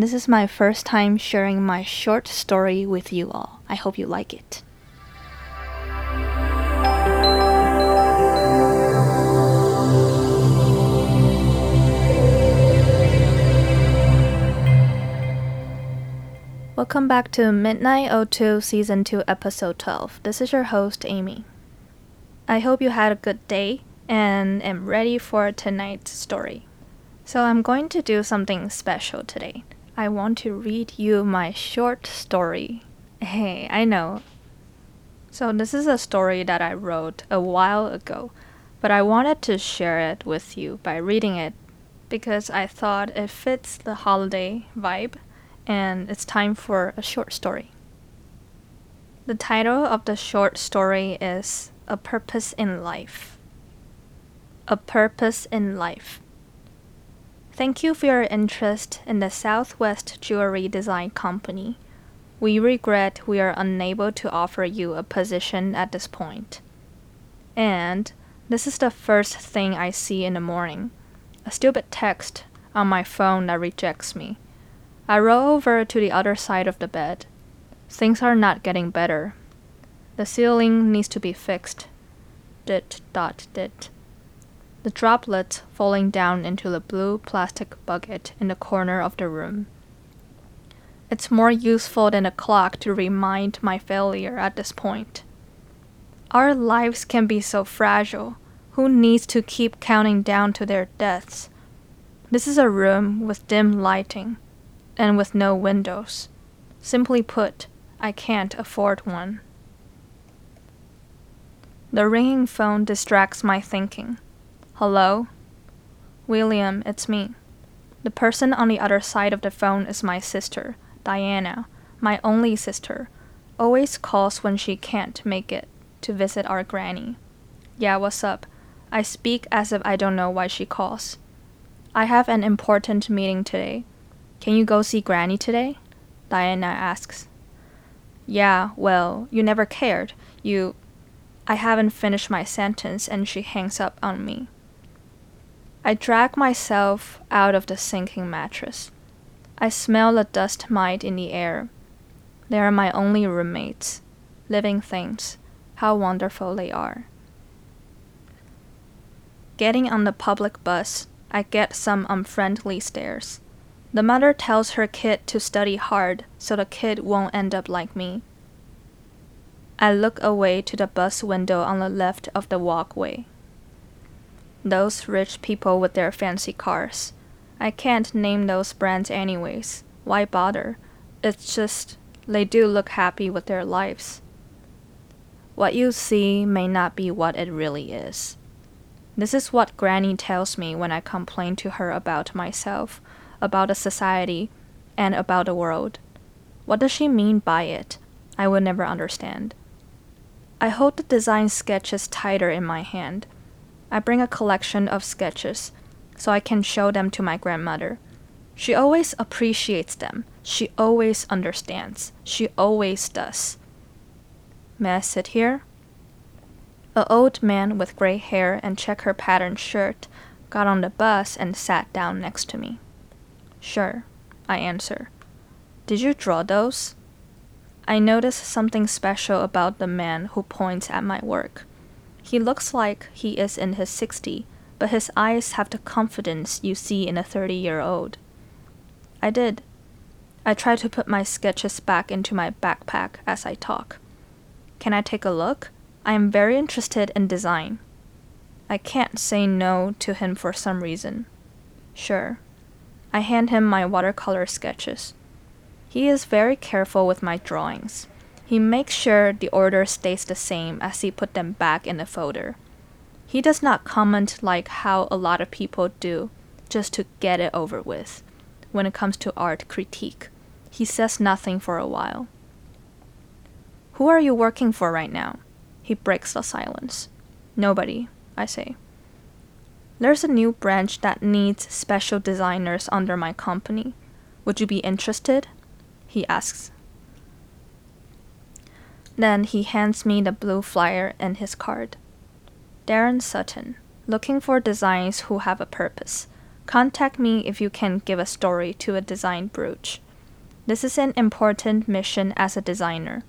This is my first time sharing my short story with you all. I hope you like it. Welcome back to Midnight 02 Season 2 Episode 12. This is your host, Amy. I hope you had a good day and am ready for tonight's story. So, I'm going to do something special today. I want to read you my short story. Hey, I know. So, this is a story that I wrote a while ago, but I wanted to share it with you by reading it because I thought it fits the holiday vibe and it's time for a short story. The title of the short story is A Purpose in Life. A Purpose in Life. Thank you for your interest in the Southwest Jewelry Design Company. We regret we are unable to offer you a position at this point. And this is the first thing I see in the morning a stupid text on my phone that rejects me. I roll over to the other side of the bed. Things are not getting better. The ceiling needs to be fixed. Dit dot dit the droplets falling down into the blue plastic bucket in the corner of the room. It's more useful than a clock to remind my failure at this point. Our lives can be so fragile. Who needs to keep counting down to their deaths? This is a room with dim lighting and with no windows. Simply put, I can't afford one. The ringing phone distracts my thinking. Hello? William, it's me. The person on the other side of the phone is my sister, Diana, my only sister. Always calls when she can't make it to visit our granny. Yeah, what's up? I speak as if I don't know why she calls. I have an important meeting today. Can you go see Granny today? Diana asks. Yeah, well, you never cared. You. I haven't finished my sentence and she hangs up on me. I drag myself out of the sinking mattress. I smell the dust mite in the air. They are my only roommates, living things. How wonderful they are. Getting on the public bus, I get some unfriendly stares. The mother tells her kid to study hard so the kid won't end up like me. I look away to the bus window on the left of the walkway. Those rich people with their fancy cars. I can't name those brands anyways. Why bother? It's just they do look happy with their lives. What you see may not be what it really is. This is what Granny tells me when I complain to her about myself, about the society, and about the world. What does she mean by it? I will never understand. I hold the design sketches tighter in my hand I bring a collection of sketches so I can show them to my grandmother. She always appreciates them. She always understands. She always does. May I sit here? An old man with gray hair and checker patterned shirt got on the bus and sat down next to me. Sure, I answer. Did you draw those? I notice something special about the man who points at my work. He looks like he is in his 60, but his eyes have the confidence you see in a 30 year old. I did. I try to put my sketches back into my backpack as I talk. Can I take a look? I am very interested in design. I can't say no to him for some reason. Sure. I hand him my watercolor sketches. He is very careful with my drawings. He makes sure the order stays the same as he put them back in the folder. He does not comment like how a lot of people do, just to get it over with. When it comes to art critique, he says nothing for a while. Who are you working for right now? He breaks the silence. Nobody, I say. There's a new branch that needs special designers under my company. Would you be interested? He asks then he hands me the blue flyer and his card. Darren Sutton, looking for designs who have a purpose. Contact me if you can give a story to a design brooch. This is an important mission as a designer.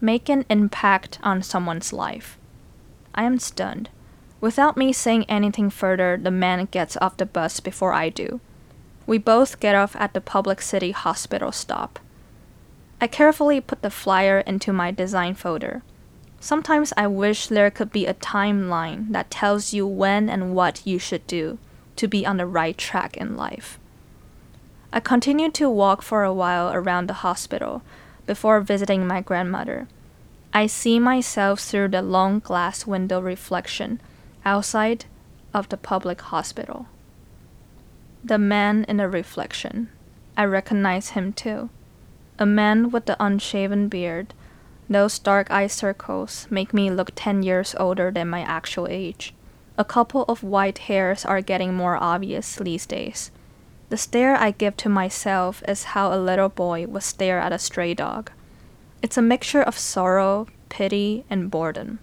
Make an impact on someone's life. I am stunned. Without me saying anything further, the man gets off the bus before I do. We both get off at the Public City Hospital stop. I carefully put the flyer into my design folder. Sometimes I wish there could be a timeline that tells you when and what you should do to be on the right track in life. I continued to walk for a while around the hospital before visiting my grandmother. I see myself through the long glass window reflection outside of the public hospital. The man in the reflection. I recognize him too. A man with the unshaven beard. Those dark eye circles make me look 10 years older than my actual age. A couple of white hairs are getting more obvious these days. The stare I give to myself is how a little boy would stare at a stray dog. It's a mixture of sorrow, pity, and boredom.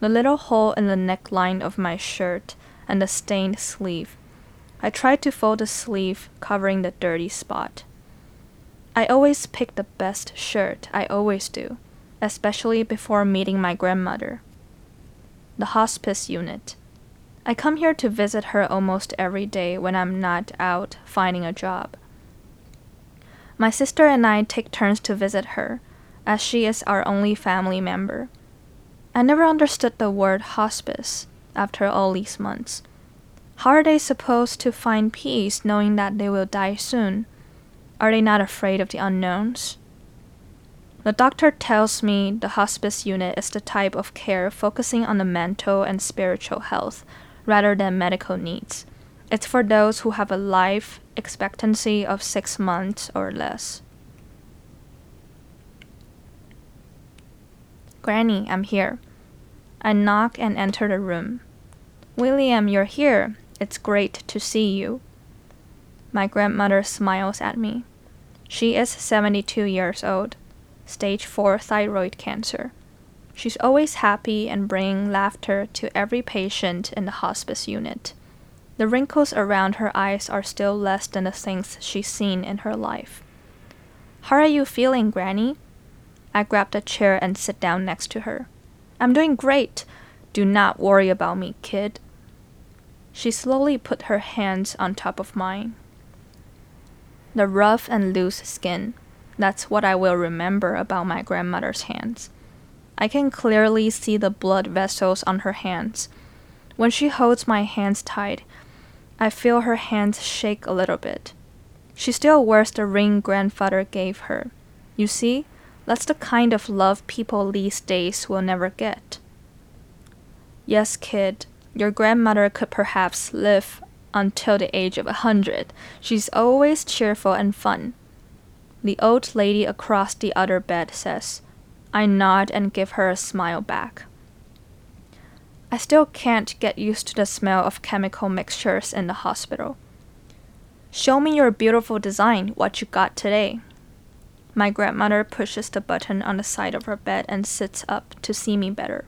The little hole in the neckline of my shirt and the stained sleeve. I tried to fold the sleeve, covering the dirty spot. I always pick the best shirt, I always do, especially before meeting my grandmother. The hospice unit. I come here to visit her almost every day when I'm not out finding a job. My sister and I take turns to visit her, as she is our only family member. I never understood the word hospice after all these months. How are they supposed to find peace knowing that they will die soon? Are they not afraid of the unknowns? The doctor tells me the hospice unit is the type of care focusing on the mental and spiritual health rather than medical needs. It's for those who have a life expectancy of six months or less. Granny, I'm here. I knock and enter the room. William, you're here. It's great to see you. My grandmother smiles at me. She is 72 years old, stage 4 thyroid cancer. She's always happy and bringing laughter to every patient in the hospice unit. The wrinkles around her eyes are still less than the things she's seen in her life. How are you feeling, Granny? I grab a chair and sit down next to her. I'm doing great. Do not worry about me, kid. She slowly put her hands on top of mine. The rough and loose skin. That's what I will remember about my grandmother's hands. I can clearly see the blood vessels on her hands. When she holds my hands tight, I feel her hands shake a little bit. She still wears the ring grandfather gave her. You see, that's the kind of love people these days will never get. Yes, kid, your grandmother could perhaps live until the age of a hundred. She's always cheerful and fun. The old lady across the other bed says. I nod and give her a smile back. I still can't get used to the smell of chemical mixtures in the hospital. Show me your beautiful design, what you got today. My grandmother pushes the button on the side of her bed and sits up to see me better.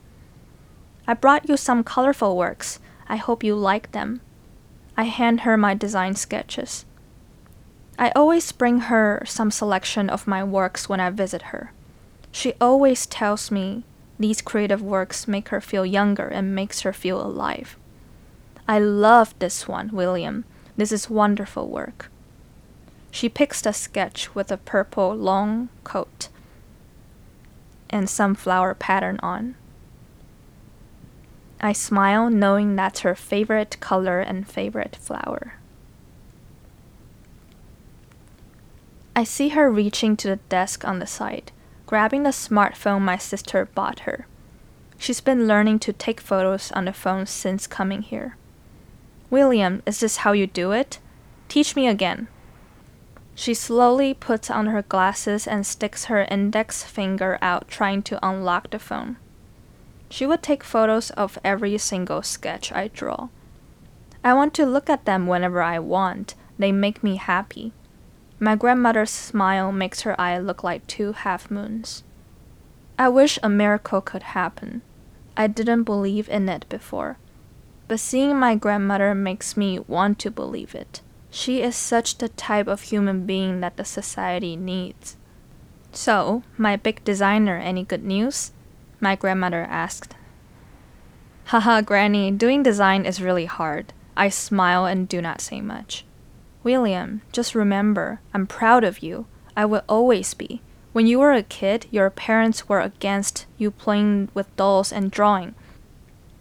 I brought you some colorful works. I hope you like them. I hand her my design sketches. I always bring her some selection of my works when I visit her. She always tells me these creative works make her feel younger and makes her feel alive. I love this one, William. This is wonderful work. She picks the sketch with a purple long coat and some flower pattern on. I smile knowing that's her favorite color and favorite flower. I see her reaching to the desk on the side, grabbing the smartphone my sister bought her. She's been learning to take photos on the phone since coming here. William, is this how you do it? Teach me again. She slowly puts on her glasses and sticks her index finger out, trying to unlock the phone. She would take photos of every single sketch I draw. I want to look at them whenever I want, they make me happy. My grandmother's smile makes her eye look like two half moons. I wish a miracle could happen. I didn't believe in it before. but seeing my grandmother makes me want to believe it. She is such the type of human being that the society needs. So, my big designer, any good news? My grandmother asked. Haha, Granny, doing design is really hard. I smile and do not say much. William, just remember, I'm proud of you. I will always be. When you were a kid, your parents were against you playing with dolls and drawing.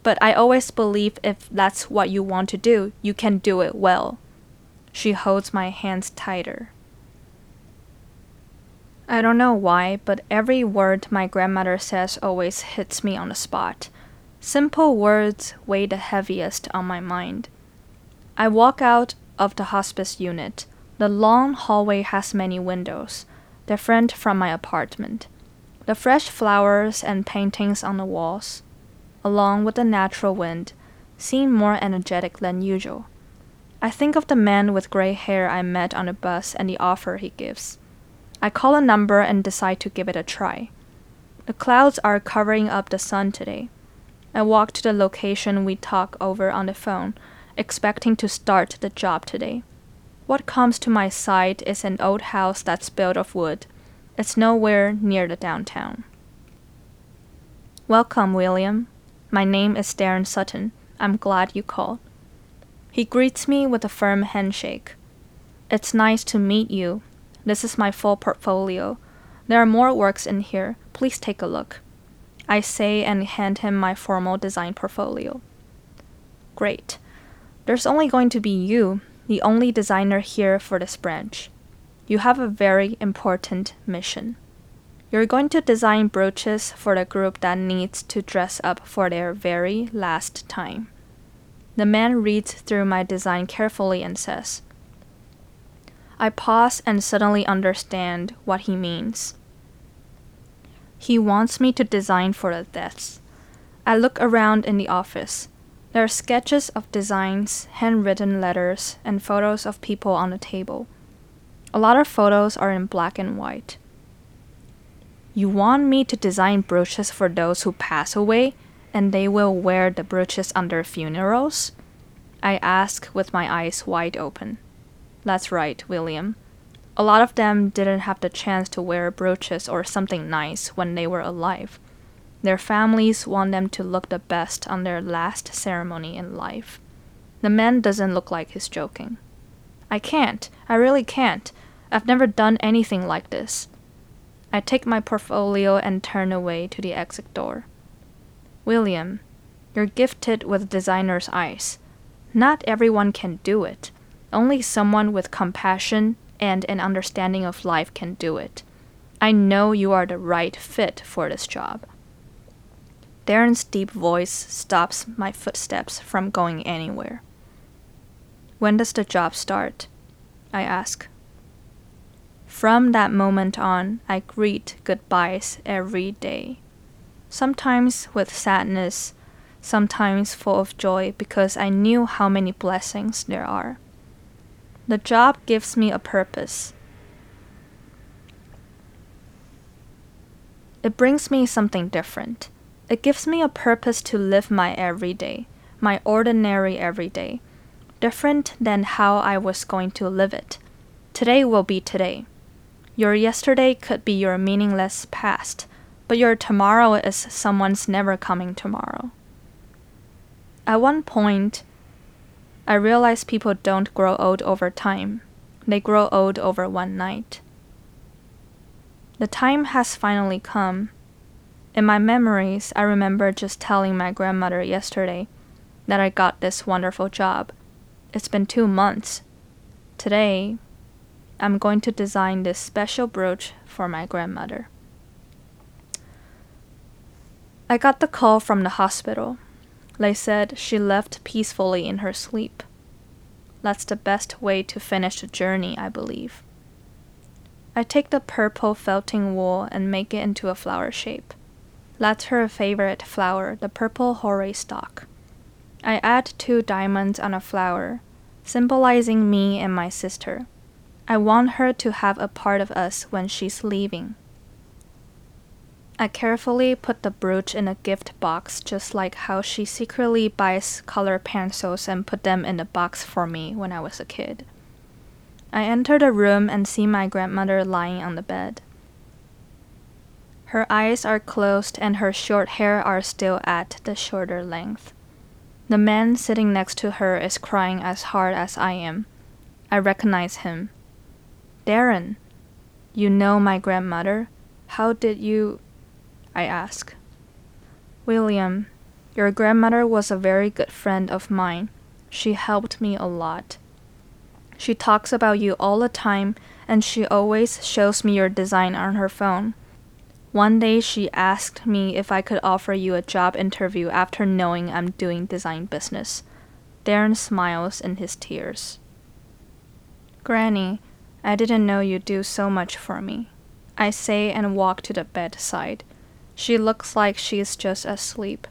But I always believe if that's what you want to do, you can do it well. She holds my hands tighter. I don't know why, but every word my grandmother says always hits me on the spot. Simple words weigh the heaviest on my mind. I walk out of the hospice unit. The long hallway has many windows, different from my apartment. The fresh flowers and paintings on the walls, along with the natural wind, seem more energetic than usual. I think of the man with gray hair I met on the bus and the offer he gives. I call a number and decide to give it a try. The clouds are covering up the sun today. I walk to the location we talk over on the phone, expecting to start the job today. What comes to my sight is an old house that's built of wood. It's nowhere near the downtown. Welcome, William. My name is Darren Sutton. I'm glad you called. He greets me with a firm handshake. It's nice to meet you. This is my full portfolio. There are more works in here. Please take a look. I say and hand him my formal design portfolio. Great. There's only going to be you, the only designer here for this branch. You have a very important mission. You're going to design brooches for the group that needs to dress up for their very last time. The man reads through my design carefully and says, I pause and suddenly understand what he means. He wants me to design for the deaths. I look around in the office. There are sketches of designs, handwritten letters, and photos of people on the table. A lot of photos are in black and white. You want me to design brooches for those who pass away, and they will wear the brooches on their funerals? I ask with my eyes wide open. That's right, William. A lot of them didn't have the chance to wear brooches or something nice when they were alive. Their families want them to look the best on their last ceremony in life. The man doesn't look like he's joking. I can't. I really can't. I've never done anything like this. I take my portfolio and turn away to the exit door. William, you're gifted with designer's eyes. Not everyone can do it. Only someone with compassion and an understanding of life can do it. I know you are the right fit for this job. Darren's deep voice stops my footsteps from going anywhere. When does the job start? I ask. From that moment on, I greet goodbyes every day. Sometimes with sadness, sometimes full of joy because I knew how many blessings there are. The job gives me a purpose. It brings me something different. It gives me a purpose to live my everyday, my ordinary everyday, different than how I was going to live it. Today will be today. Your yesterday could be your meaningless past, but your tomorrow is someone's never coming tomorrow. At one point, I realize people don't grow old over time, they grow old over one night. The time has finally come. In my memories, I remember just telling my grandmother yesterday that I got this wonderful job. It's been two months. Today, I'm going to design this special brooch for my grandmother. I got the call from the hospital. They said she left peacefully in her sleep. That's the best way to finish the journey, I believe. I take the purple felting wool and make it into a flower shape. That's her favorite flower, the purple horay stalk. I add two diamonds on a flower, symbolizing me and my sister. I want her to have a part of us when she's leaving. I carefully put the brooch in a gift box, just like how she secretly buys color pencils and put them in a box for me when I was a kid. I enter the room and see my grandmother lying on the bed. Her eyes are closed and her short hair are still at the shorter length. The man sitting next to her is crying as hard as I am. I recognize him. Darren, you know my grandmother? How did you? I ask. William, your grandmother was a very good friend of mine. She helped me a lot. She talks about you all the time, and she always shows me your design on her phone. One day she asked me if I could offer you a job interview after knowing I'm doing design business. Darren smiles in his tears. Granny, I didn't know you'd do so much for me. I say and walk to the bedside. She looks like she's just asleep.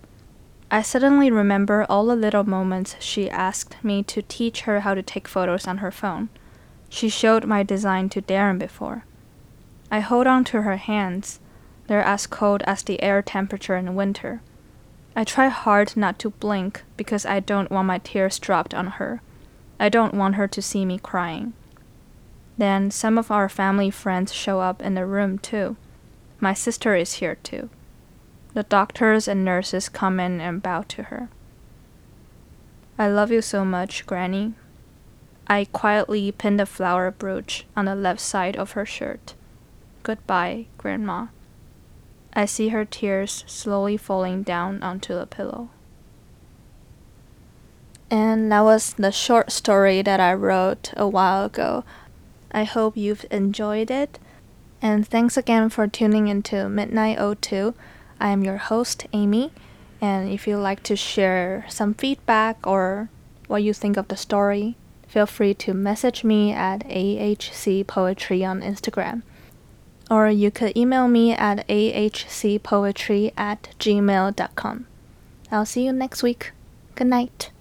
I suddenly remember all the little moments she asked me to teach her how to take photos on her phone. She showed my design to Darren before. I hold on to her hands. They're as cold as the air temperature in winter. I try hard not to blink because I don't want my tears dropped on her. I don't want her to see me crying. Then some of our family friends show up in the room too. My sister is here too. The doctors and nurses come in and bow to her. I love you so much, Granny. I quietly pin the flower brooch on the left side of her shirt. Goodbye, Grandma. I see her tears slowly falling down onto the pillow. And that was the short story that I wrote a while ago. I hope you've enjoyed it. And thanks again for tuning into Midnight 02. I am your host, Amy. And if you'd like to share some feedback or what you think of the story, feel free to message me at AHC Poetry on Instagram. Or you could email me at ahcpoetry at gmail.com. I'll see you next week. Good night.